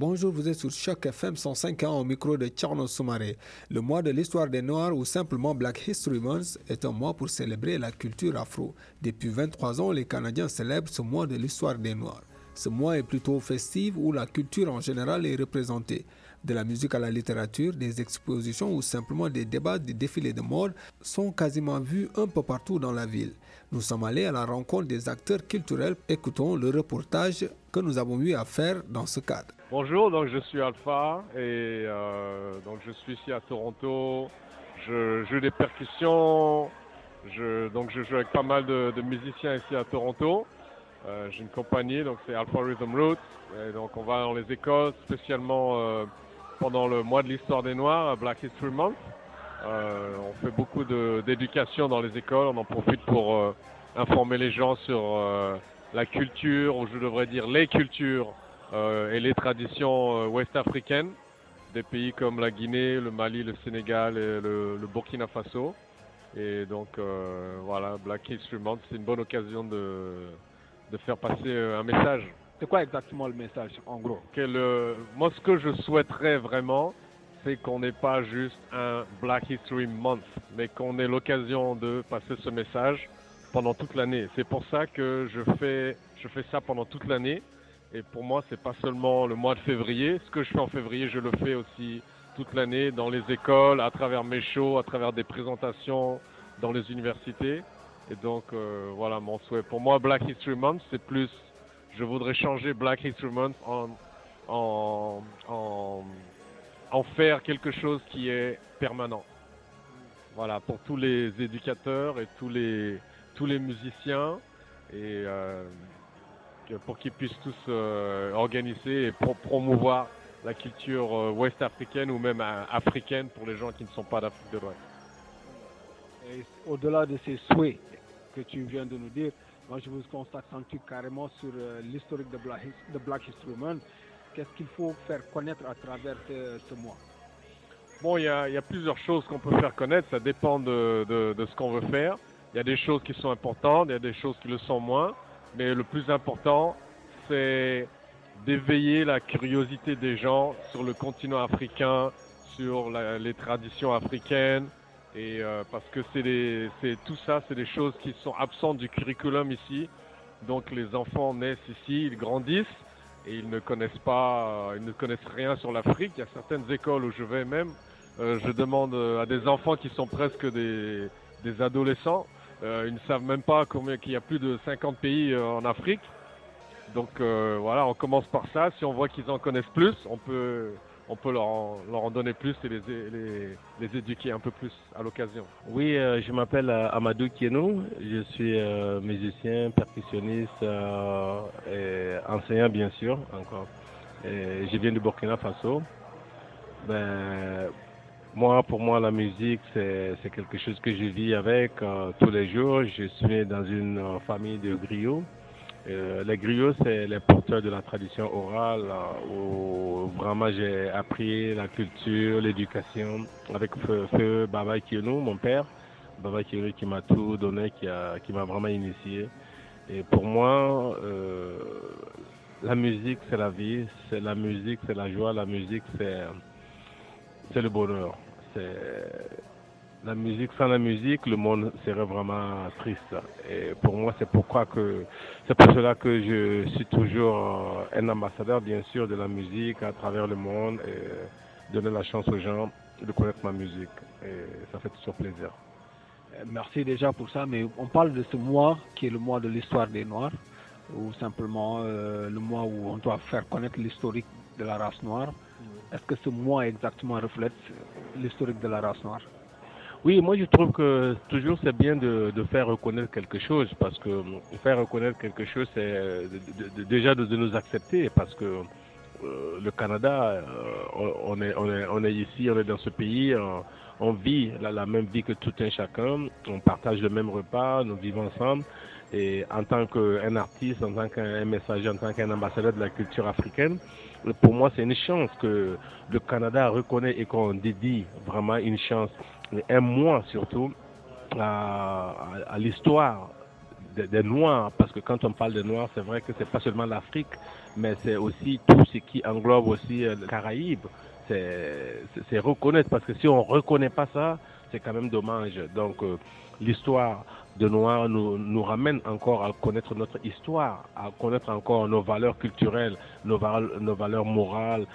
Bonjour, vous êtes sur Choc FM 105 ans au micro de Tcherno Soumaré. Le mois de l'histoire des Noirs ou simplement Black History Month est un mois pour célébrer la culture afro. Depuis 23 ans, les Canadiens célèbrent ce mois de l'histoire des Noirs. Ce mois est plutôt festif où la culture en général est représentée. De la musique à la littérature, des expositions ou simplement des débats, des défilés de mode sont quasiment vus un peu partout dans la ville. Nous sommes allés à la rencontre des acteurs culturels. Écoutons le reportage que nous avons eu à faire dans ce cadre. Bonjour, donc je suis Alpha et euh, donc je suis ici à Toronto. Je joue des percussions, je, donc je joue avec pas mal de, musiciens ici à Toronto. Euh, j'ai une compagnie, donc c'est Alpha Rhythm Roots. Et donc on va dans les écoles, spécialement euh, pendant le mois de l'histoire des Noirs, Black History Month. On fait beaucoup d'éducation dans les écoles, on en profite pour informer les gens sur la culture, ou je devrais dire les cultures euh, et les traditions euh, ouest-africaines des pays comme la Guinée, le Mali, le Sénégal et le, Burkina Faso. Et donc euh, voilà, Black History Month, c'est une bonne occasion de, de faire passer un message. C'est quoi exactement le message en gros? Moi ce que je souhaiterais vraiment, c'est qu'on n'ait pas juste un Black History Month, mais qu'on ait l'occasion de passer ce message pendant toute l'année. C'est pour ça que je fais, je fais ça pendant toute l'année. Et pour moi, c'est pas seulement le mois de février. Ce que je fais en février, je le fais aussi toute l'année dans les écoles, à travers mes shows, à travers des présentations dans les universités. Et donc, euh, voilà mon souhait. Pour moi, Black History Month, c'est plus, je voudrais changer Black History Month en, en faire quelque chose qui est permanent. Voilà, pour tous les éducateurs et tous les, musiciens. Et euh, pour qu'ils puissent tous euh, organiser et promouvoir la culture euh, ouest africaine ou même africaine pour les gens qui ne sont pas d'Afrique de l'Ouest. Au-delà de ces souhaits que tu viens de nous dire, moi je vous constate carrément sur l'historique de Black, de Black History Month. Qu'est-ce qu'il faut faire connaître à travers ce, mois? Bon, il y, a, plusieurs choses qu'on peut faire connaître, ça dépend de, ce qu'on veut faire. Il y a des choses qui sont importantes, il y a des choses qui le sont moins. Mais le plus important, c'est d'éveiller la curiosité des gens sur le continent africain, sur les traditions africaines. Et euh, parce que c'est tout ça, c'est des choses qui sont absentes du curriculum ici. Donc les enfants naissent ici, ils grandissent et ils ne connaissent pas, ils ne connaissent rien sur l'Afrique. Il y a certaines écoles où je vais même, euh, je demande à des enfants qui sont presque des, adolescents euh, ils ne savent même pas qu'il y a plus de 50 pays euh, en Afrique. Donc euh, voilà, on commence par ça. Si on voit qu'ils en connaissent plus, on peut, on peut leur, en, donner plus et les, les, éduquer un peu plus à l'occasion. Oui, je m'appelle Amadou Kienou. Je suis musicien, percussionniste et enseignant bien sûr encore. je viens du Burkina Faso. Ben, moi, pour moi, la musique, c'est quelque chose que je vis avec euh, tous les jours. Je suis dans une euh, famille de griots. Euh, les griots, c'est les porteurs de la tradition orale où vraiment j'ai appris la culture, l'éducation avec Feu, Baba Kionou, mon père. Baba Kionou qui m'a tout donné, qui m'a qui vraiment initié. Et pour moi, la musique, c'est la vie. C'est la musique, c'est la joie. La musique, c'est le bonheur. La musique. Sans la musique, le monde serait vraiment triste. Et pour moi, c'est pourquoi que c'est pour cela que je suis toujours un ambassadeur, bien sûr, de la musique à travers le monde et donner la chance aux gens de connaître ma musique. Et ça fait toujours plaisir. Euh, merci déjà pour ça, mais on parle de ce mois qui est le mois de l'histoire des Noirs, ou simplement euh, le mois où on doit faire connaître l'historique de la race noire. Est-ce que ce mois exactement reflète l'historique de la race noire? Oui, moi je trouve que toujours c'est bien de, faire reconnaître quelque chose parce que faire reconnaître quelque chose, c'est déjà de, nous accepter parce que euh, le Canada, euh, on, est, on, est, on est ici, on est dans ce pays, on, vit la, la, même vie que tout un chacun, on partage le même repas, nous vivons ensemble. Et en tant qu'un artiste, en tant qu'un messager, en tant qu'un ambassadeur de la culture africaine, pour moi, c'est une chance que le Canada reconnaît et qu'on dédie vraiment une chance, un mois surtout, à, l'histoire des, Noirs. Parce que quand on parle des Noirs, c'est vrai que c'est pas seulement l'Afrique, mais c'est aussi tout ce qui englobe aussi le Caraïbes. C'est reconnaître, parce que si on reconnaît pas ça, c'est quand même dommage. Donc l'histoire de Noir nous, nous ramène encore à connaître notre histoire, à connaître encore nos valeurs culturelles, nos, nos valeurs morales,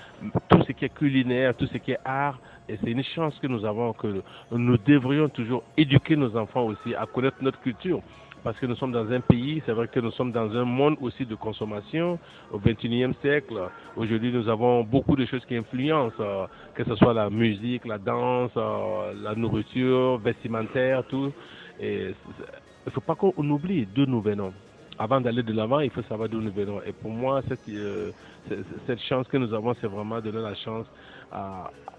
tout ce qui est culinaire, tout ce qui est art. Et c'est une chance que nous avons que nous devrions toujours éduquer nos enfants aussi à connaître notre culture parce que nous sommes dans un pays, c'est vrai que nous sommes dans un monde aussi de consommation au XXIe siècle. Aujourd'hui, nous avons beaucoup de choses qui influencent, euh, que ce soit la musique, la danse, euh, la nourriture, vestimentaire, tout. Et il ne faut pas qu'on oublie d'où nous venons. Avant d'aller de l'avant, il faut savoir d'où nous venons. Et pour moi, cette, euh, cette chance que nous avons, c'est vraiment donner la chance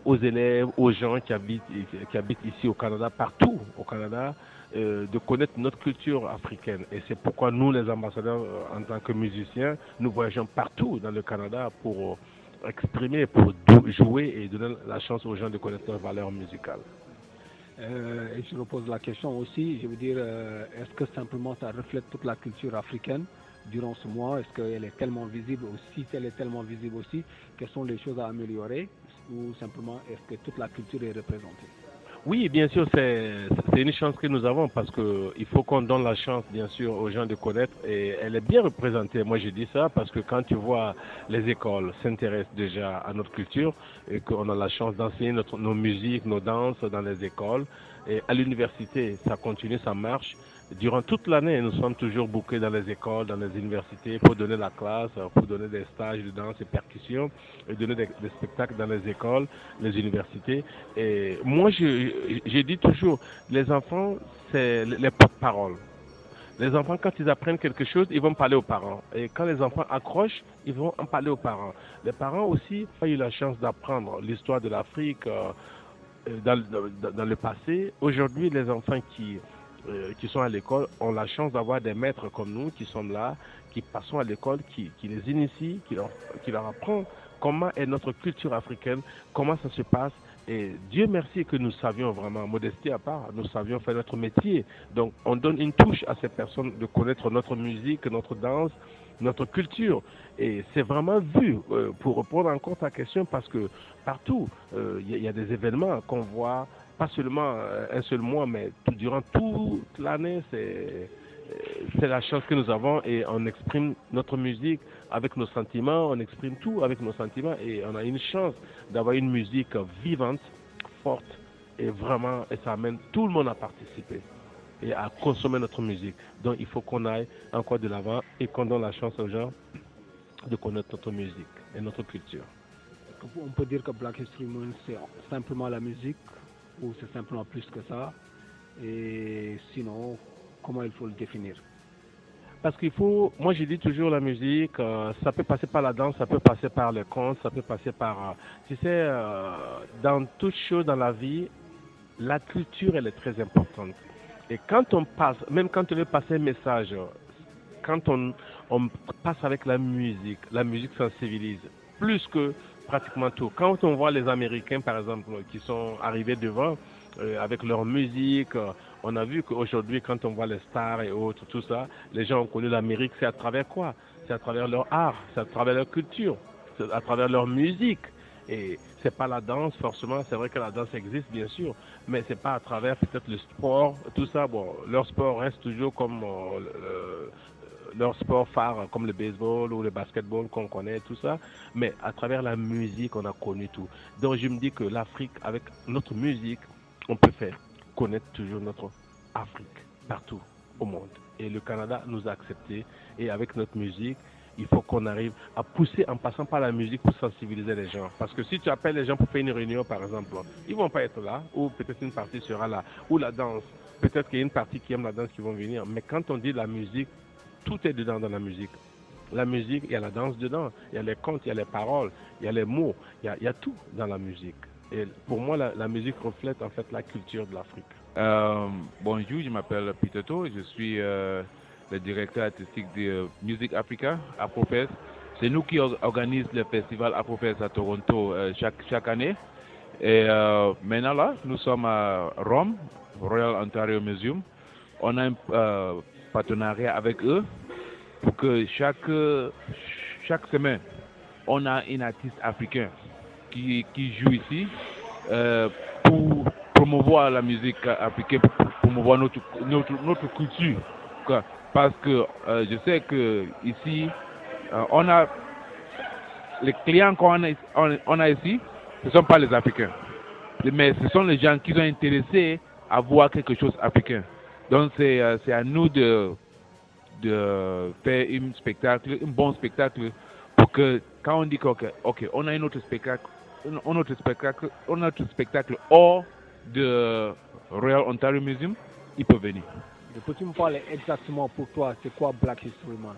aux élèves, aux gens qui habitent, qui habitent ici au Canada, partout au Canada, euh, de connaître notre culture africaine. Et c'est pourquoi nous, les ambassadeurs, euh, en tant que musiciens, nous voyageons partout dans le Canada pour exprimer, pour jouer et donner la chance aux gens de connaître leurs valeurs musicales. Euh, et je me pose la question aussi, je veux dire, euh, est-ce que simplement ça reflète toute la culture africaine durant ce mois? Est-ce qu'elle est tellement visible aussi Si elle est tellement visible aussi, quelles sont les choses à améliorer? Ou simplement, est-ce que toute la culture est représentée? Oui, bien sûr, c'est une chance que nous avons parce qu'il faut qu'on donne la chance, bien sûr, aux gens de connaître et elle est bien représentée. Moi, j'ai dit ça parce que quand tu vois les écoles s'intéressent déjà à notre culture et qu'on a la chance d'enseigner nos musiques, nos danses dans les écoles et à l'université, ça continue, ça marche. Durant toute l'année, nous sommes toujours bouqués dans les écoles, dans les universités pour donner la classe, pour donner des stages de danse et percussion et donner des, spectacles dans les écoles, les universités. Et moi, j'ai dit toujours, les enfants, c'est les porte-paroles. Les enfants, quand ils apprennent quelque chose, ils vont parler aux parents. Et quand les enfants accrochent, ils vont en parler aux parents. Les parents aussi ont eu la chance d'apprendre l'histoire de l'Afrique euh, dans, le passé. Aujourd'hui, les enfants qui euh, qui sont à l'école ont la chance d'avoir des maîtres comme nous qui sont là, qui passent à l'école, qui, qui, les initient, qui leur, qui leur apprend comment est notre culture africaine, comment ça se passe. Et Dieu merci que nous savions vraiment, modestie à part, nous savions faire notre métier. Donc on donne une touche à ces personnes de connaître notre musique, notre danse, notre culture. Et c'est vraiment vu, euh, pour répondre encore ta question, parce que partout, euh, il y, a des événements qu'on voit pas seulement euh, un seul mois, mais tout, durant toute l'année, c'est c'est la chance que nous avons et on exprime notre musique avec nos sentiments, on exprime tout avec nos sentiments et on a une chance d'avoir une musique vivante, forte et vraiment, et ça amène tout le monde à participer et à consommer notre musique. Donc il faut qu'on aille encore de l'avant et qu'on donne la chance aux gens de connaître notre musique et notre culture. On peut dire que Black History Month, c'est simplement la musique ou c'est simplement plus que ça Et sinon, comment il faut le définir? Parce qu'il faut, moi je dis toujours la musique, euh, ça peut passer par la danse, ça peut passer par le conte, ça peut passer par, euh, tu sais, euh, dans toute chose dans la vie, la culture elle est très importante. Et quand on passe, même quand on veut passer un message, quand on, on passe avec la musique, la musique sensibilise plus que pratiquement tout. Quand on voit les Américains, par exemple, qui sont arrivés devant euh, avec leur musique, euh, on a vu qu'aujourd'hui, quand on voit les stars et autres, tout ça, les gens ont connu l'Amérique, c'est à travers quoi? C'est à travers leur art, c'est à travers leur culture, c'est à travers leur musique. Et c'est pas la danse forcément, c'est vrai que la danse existe bien sûr, mais c'est pas à travers peut-être le sport, tout ça. Bon, leur sport reste toujours comme euh, leur sport phare comme le baseball ou le basketball qu'on connaît, tout ça. Mais à travers la musique, on a connu tout. Donc je me dis que l'Afrique, avec notre musique, on peut faire connaître toujours notre Afrique partout au monde. Et le Canada nous a acceptés. Et avec notre musique, il faut qu'on arrive à pousser en passant par la musique pour sensibiliser les gens. Parce que si tu appelles les gens pour faire une réunion, par exemple, ils vont pas être là, ou peut-être une partie sera là, ou la danse. Peut-être qu'il y a une partie qui aime la danse qui vont venir. Mais quand on dit la musique, tout est dedans dans la musique. La musique, il y a la danse dedans, il y a les contes, il y a les paroles, il y a les mots, il y a, tout dans la musique. Et pour moi, la, musique reflète en fait la culture de l'Afrique. Euh, bonjour, je m'appelle Piteto, je suis euh, le directeur artistique de euh, Music Africa, Afrofest. C'est nous qui organisons le festival Afrofest à Toronto chaque, chaque année. Et maintenant là, nous sommes à Rome, Royal Ontario Museum. On a un partenariat avec eux pour que chaque, chaque semaine, on a un artiste africain qui, qui joue ici euh, pour promouvoir la musique africaine, pour promouvoir notre, notre, notre culture. Parce que euh, je sais que ici, euh, on a les clients qu'on a, on, on a ici, ce ne sont pas les Africains. Mais ce sont les gens qui sont intéressés à voir quelque chose africain. Donc c'est euh, c'est à nous de, de faire un spectacle, un bon spectacle, pour que quand on dit que ok, ok, on a un autre spectacle, un autre spectacle, un autre spectacle hors de Royal Ontario Museum, il peut venir. Peux-tu me parler exactement pour toi, c'est quoi Black History Month?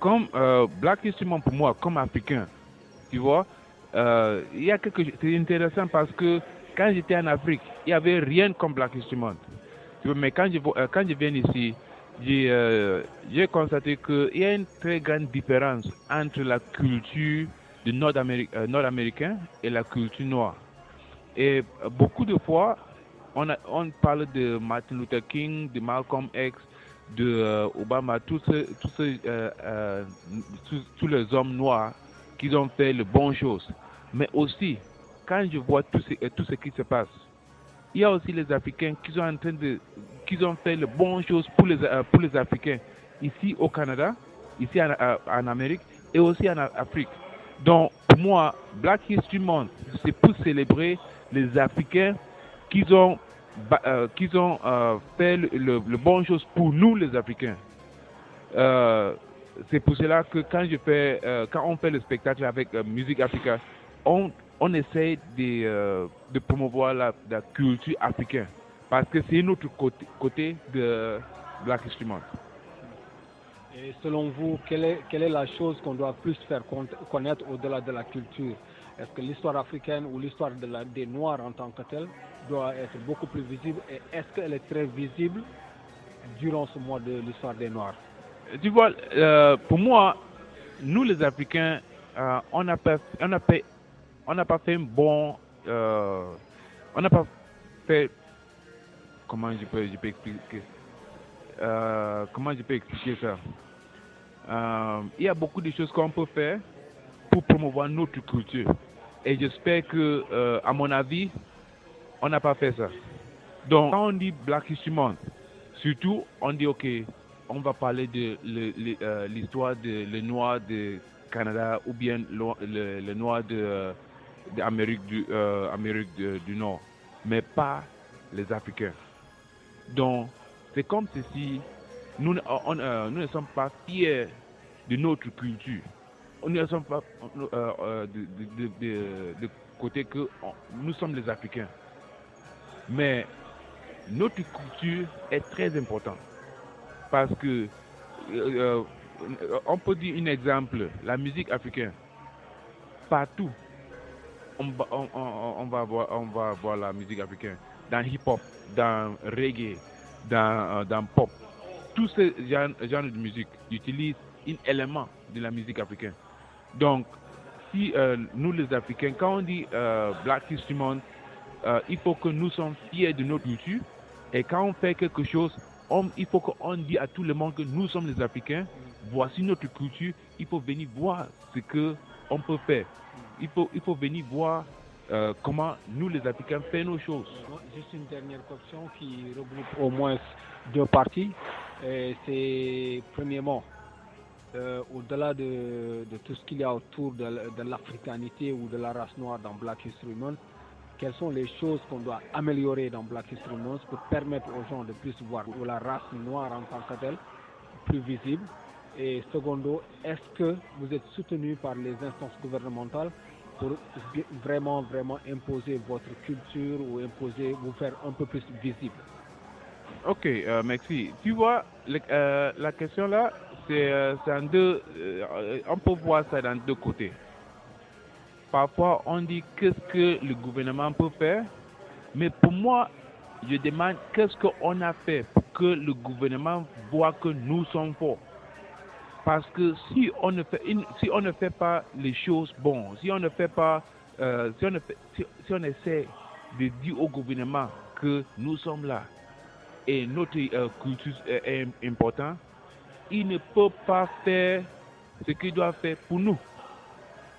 Comme euh, Black History Month, pour moi, comme africain, tu vois, euh, il y a quelque chose, c'est intéressant parce que quand j'étais en Afrique, il n'y avait rien comme Black History Month. Mais quand je, vois- euh, quand je viens ici, j'ai euh, constaté qu'il y a une très grande différence entre la culture du euh, nord-américain et la culture noire. Et beaucoup de fois, on, parle de Martin Luther King, de Malcolm X, de Obama, tous les hommes noirs qui ont fait les bonnes choses. Mais aussi, quand je vois tout ce qui se passe, il y a aussi les Africains qui sont en train de, qui ont fait les bonnes choses pour les, euh, pour les Africains ici au Canada, ici en, euh, en Amérique et aussi en Afrique. Donc, pour moi, Black History Month, c'est pour célébrer les Africains qui ont, euh, ont euh, fait le, le, le chose pour nous, les Africains. C'est pour cela que quand je fais, quand on fait le spectacle avec Musique Africa, on, on essaie de, euh, de promouvoir la, la culture africaine. Parce que c'est notre côté, côté de Black History Month. Et selon vous, quelle est, quelle est la chose qu'on doit plus faire con- connaître au-delà de la culture? Est-ce que l'histoire africaine ou l'histoire de la- des Noirs en tant que telle doit être beaucoup plus visible? Et est-ce qu'elle est très visible durant ce mois de l'histoire des Noirs? Tu vois, euh, pour moi, nous les Africains, euh, on n'a pas, on n'a pas, on n'a pas fait un bon, euh, on n'a pas fait, comment je peux, je peux expliquer, Euh, comment je peux expliquer ça? Euh, Il y a beaucoup de choses qu'on peut faire pour promouvoir notre culture. Et j'espère que, à mon avis, on n'a pas fait ça. Donc, quand on dit Black History Month, surtout, on dit, OK, on va parler de l'histoire de le noir de Canada ou bien le, le- le noir de, d'Amérique du, euh, du Nord, mais pas les Africains. Donc, c'est comme si nous, ne- on- euh, nous ne sommes pas fiers de notre culture. Nous ne sommes pas euh, de, côté que nous sommes les Africains. Mais notre culture est très importante parce que on peut dire un exemple, la musique africaine, partout, on va, voir, la musique africaine, dans hip-hop, dans reggae, dans, euh, dans pop, tous ces genres, genres de musique utilisent un élément de la musique africaine. Donc, si euh, nous les Africains, quand on dit euh, Black History Month, il faut que nous soyons fiers de notre culture. Et quand on fait quelque chose, on- il faut qu'on dise à tout le monde que nous sommes les Africains, voici notre culture, il faut venir voir ce que on peut faire. Il faut, il faut venir voir euh, comment nous les Africains faisons nos choses. Juste une dernière question qui regroupe au moins deux parties. C'est premièrement, euh, au-delà de, tout ce qu'il y a autour de, de l'africanité ou de la race noire dans Black History Month, quelles sont les choses qu'on doit améliorer dans Black History Month pour permettre aux gens de plus voir la race noire en tant que telle plus visible? Et secondo, est-ce que vous êtes soutenu par les instances gouvernementales pour vraiment, vraiment imposer votre culture ou imposer, vous faire un peu plus visible Ok, euh, merci. Tu vois, euh, la question là, c'est euh, en deux. euh, on peut voir ça dans deux côtés. Parfois, on dit qu'est-ce que le gouvernement peut faire, mais pour moi, je demande qu'est-ce qu'on a fait pour que le gouvernement voit que nous sommes forts? Parce que si on ne fait, si on ne fait pas les choses bonnes, si on ne fait pas, euh, si, on essaie de dire au gouvernement que nous sommes là, et notre euh, culture est, est important, il ne peut pas faire ce qu'il doit faire pour nous.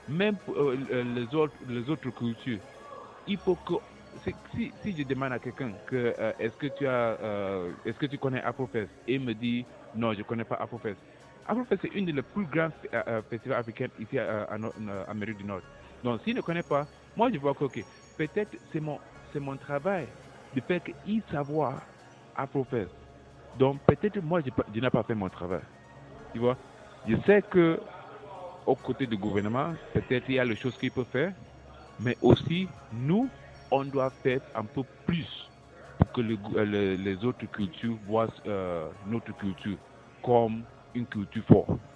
Même pour euh, les, autres, les autres cultures. Il faut que si, si, je demande à quelqu'un que est-ce que tu est-ce que tu connais Afrofest? Et il me dit non je ne connais pas Afrofest. Afrofest c'est une des plus grands festivals africains ici en, Amérique du Nord. Donc s'il ne connaît pas, moi je vois que peut-être c'est mon c'est mon travail de faire qu'il savoir Afrofest. Donc peut-être moi je, n'ai pas fait mon travail. Tu vois? Je sais que aux côtés du gouvernement, peut-être il y a les choses qu'il peut faire, mais aussi nous, on doit faire un peu plus pour que les autres cultures voient euh, notre culture comme une culture forte.